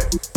go.